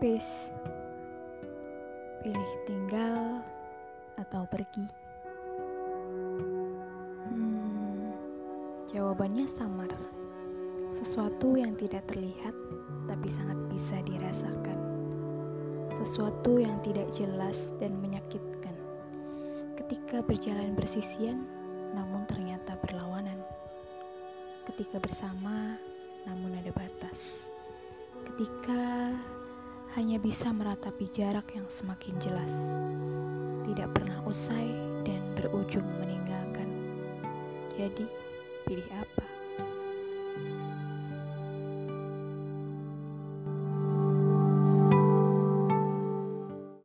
Peace. Pilih tinggal atau pergi. Hmm, jawabannya samar. Sesuatu yang tidak terlihat tapi sangat bisa dirasakan. Sesuatu yang tidak jelas dan menyakitkan. Ketika berjalan bersisian, namun ternyata berlawanan. Ketika bersama, namun ada batas. Ketika hanya bisa meratapi jarak yang semakin jelas, tidak pernah usai dan berujung meninggalkan. Jadi, pilih apa?